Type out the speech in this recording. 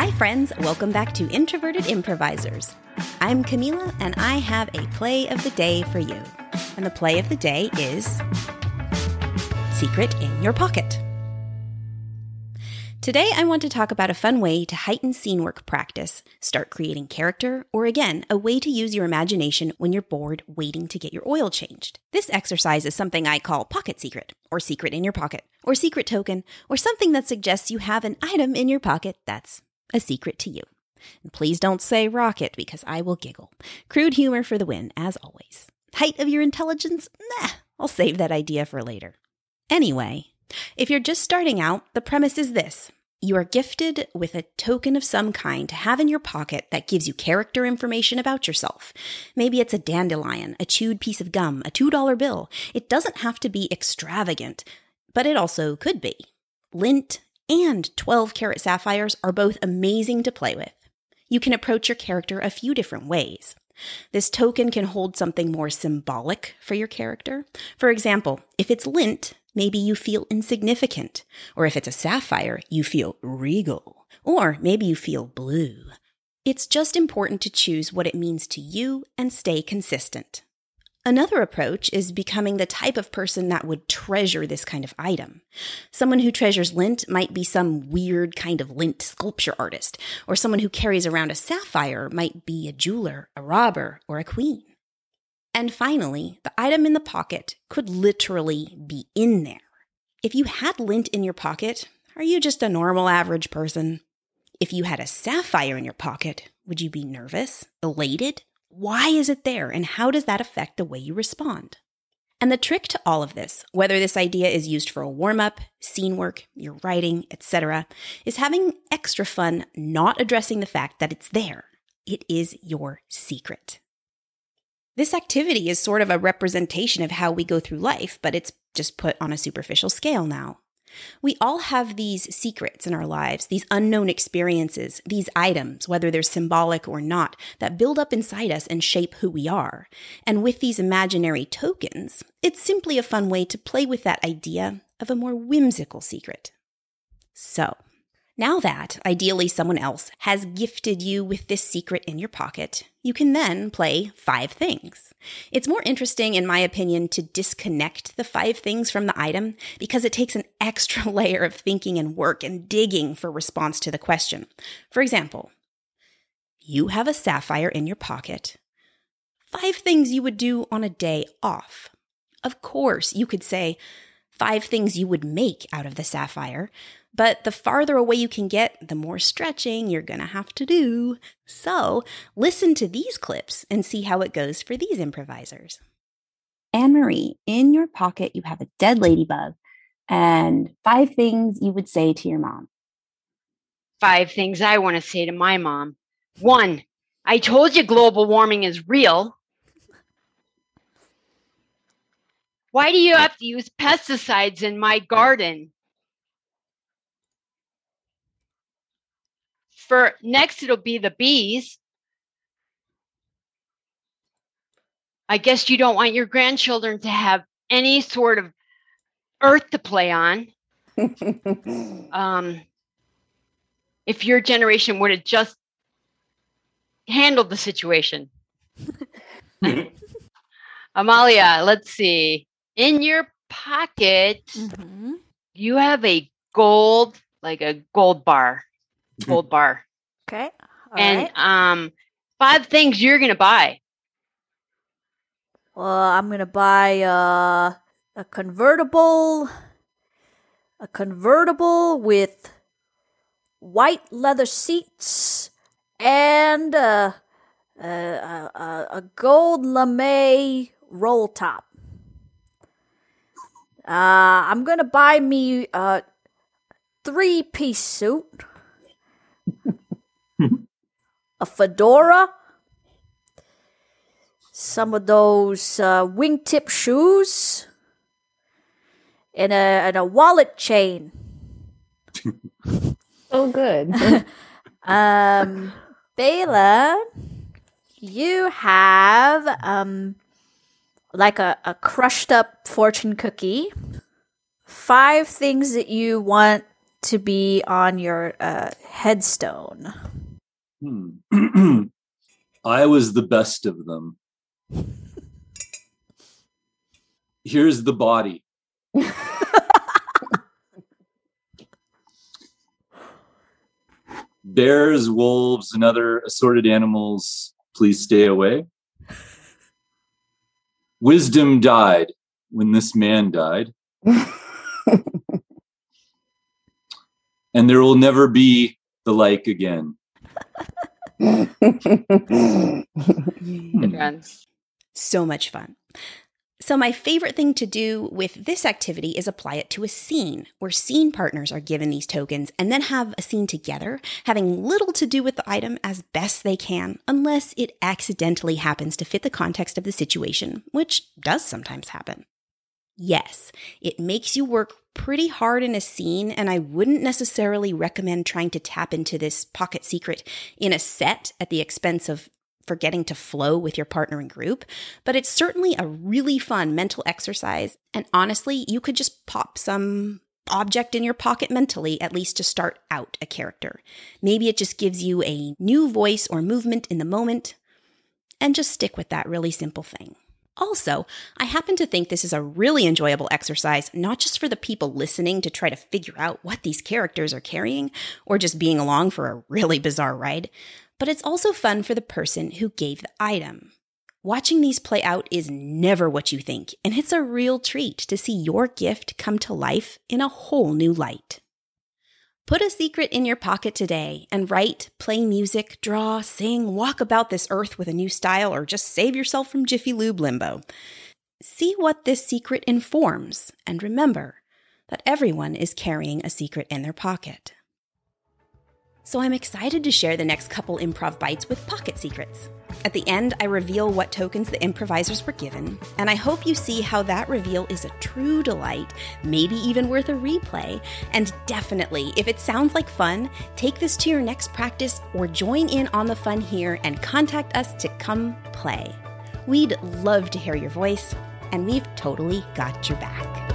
Hi, friends. Welcome back to Introverted Improvisers. I'm Camila, and I have a play of the day for you. And the play of the day is Secret in Your Pocket. Today, I want to talk about a fun way to heighten scene work practice, start creating character, or again, a way to use your imagination when you're bored waiting to get your oil changed. This exercise is something I call pocket secret, or secret in your pocket, or secret token, or something that suggests you have an item in your pocket that's a secret to you. And please don't say rocket because I will giggle. Crude humor for the win, as always. Height of your intelligence? Nah, I'll save that idea for later. Anyway, if you're just starting out, the premise is this. You are gifted with a token of some kind to have in your pocket that gives you character information about yourself. Maybe it's a dandelion, a chewed piece of gum, a $2 bill. It doesn't have to be extravagant, but it also could be. Lint and 12 karat sapphires are both amazing to play with. You can approach your character a few different ways. This token can hold something more symbolic for your character. For example, if it's lint, maybe you feel insignificant. Or if it's a sapphire, you feel regal. Or maybe you feel blue. It's just important to choose what it means to you and stay consistent. Another approach is becoming the type of person that would treasure this kind of item. Someone who treasures lint might be some weird kind of lint sculpture artist, or someone who carries around a sapphire might be a jeweler, a robber, or a queen. And finally, the item in the pocket could literally be in there. If you had lint in your pocket, are you just a normal average person? If you had a sapphire in your pocket, would you be nervous, elated, why is it there, and how does that affect the way you respond? And the trick to all of this, whether this idea is used for a warm up, scene work, your writing, etc., is having extra fun not addressing the fact that it's there. It is your secret. This activity is sort of a representation of how we go through life, but it's just put on a superficial scale now. We all have these secrets in our lives, these unknown experiences, these items, whether they're symbolic or not, that build up inside us and shape who we are. And with these imaginary tokens, it's simply a fun way to play with that idea of a more whimsical secret. So, now that, ideally, someone else has gifted you with this secret in your pocket, you can then play five things. It's more interesting, in my opinion, to disconnect the five things from the item because it takes an extra layer of thinking and work and digging for response to the question. For example, you have a sapphire in your pocket. Five things you would do on a day off. Of course, you could say five things you would make out of the sapphire, but the farther away you can get, the more stretching you're going to have to do. So listen to these clips and see how it goes for these improvisers. Ann-Marie, in your pocket, you have a dead ladybug and five things you would say to your mom. Five things I want to say to my mom. One, I told you global warming is real. Why do you have to use pesticides in my garden? For next it'll be the bees. I guess you don't want your grandchildren to have any sort of earth to play on. um, if your generation would have just handled the situation. Amalia, let's see. In your pocket, mm-hmm. you have a gold, like a gold bar gold bar. Okay. All and right. um, five things you're gonna buy. Well, I'm gonna buy uh, a convertible, a convertible with white leather seats and uh, a, a, a gold lame roll top. Uh, I'm gonna buy me a three piece suit a fedora, some of those uh, wingtip shoes, and a, and a wallet chain. oh, good. um, Bela, you have um, like a, a crushed up fortune cookie, five things that you want to be on your uh, headstone? Hmm. I was the best of them. Here's the body. Bears, wolves, and other assorted animals, please stay away. Wisdom died when this man died. and there will never be the like again. Mm. so much fun. So, my favorite thing to do with this activity is apply it to a scene where scene partners are given these tokens and then have a scene together, having little to do with the item as best they can, unless it accidentally happens to fit the context of the situation, which does sometimes happen. Yes, it makes you work pretty hard in a scene, and I wouldn't necessarily recommend trying to tap into this pocket secret in a set at the expense of forgetting to flow with your partner and group, but it's certainly a really fun mental exercise. And honestly, you could just pop some object in your pocket mentally, at least to start out a character. Maybe it just gives you a new voice or movement in the moment, and just stick with that really simple thing. Also, I happen to think this is a really enjoyable exercise, not just for the people listening to try to figure out what these characters are carrying, or just being along for a really bizarre ride, but it's also fun for the person who gave the item. Watching these play out is never what you think, and it's a real treat to see your gift come to life in a whole new light. Put a secret in your pocket today and write, play music, draw, sing, walk about this earth with a new style, or just save yourself from Jiffy Lube limbo. See what this secret informs, and remember that everyone is carrying a secret in their pocket. So I'm excited to share the next couple improv bites with pocket secrets. At the end, I reveal what tokens the improvisers were given, and I hope you see how that reveal is a true delight, maybe even worth a replay. And definitely, if it sounds like fun, take this to your next practice or join in on the fun here and contact us to come play. We'd love to hear your voice, and we've totally got your back.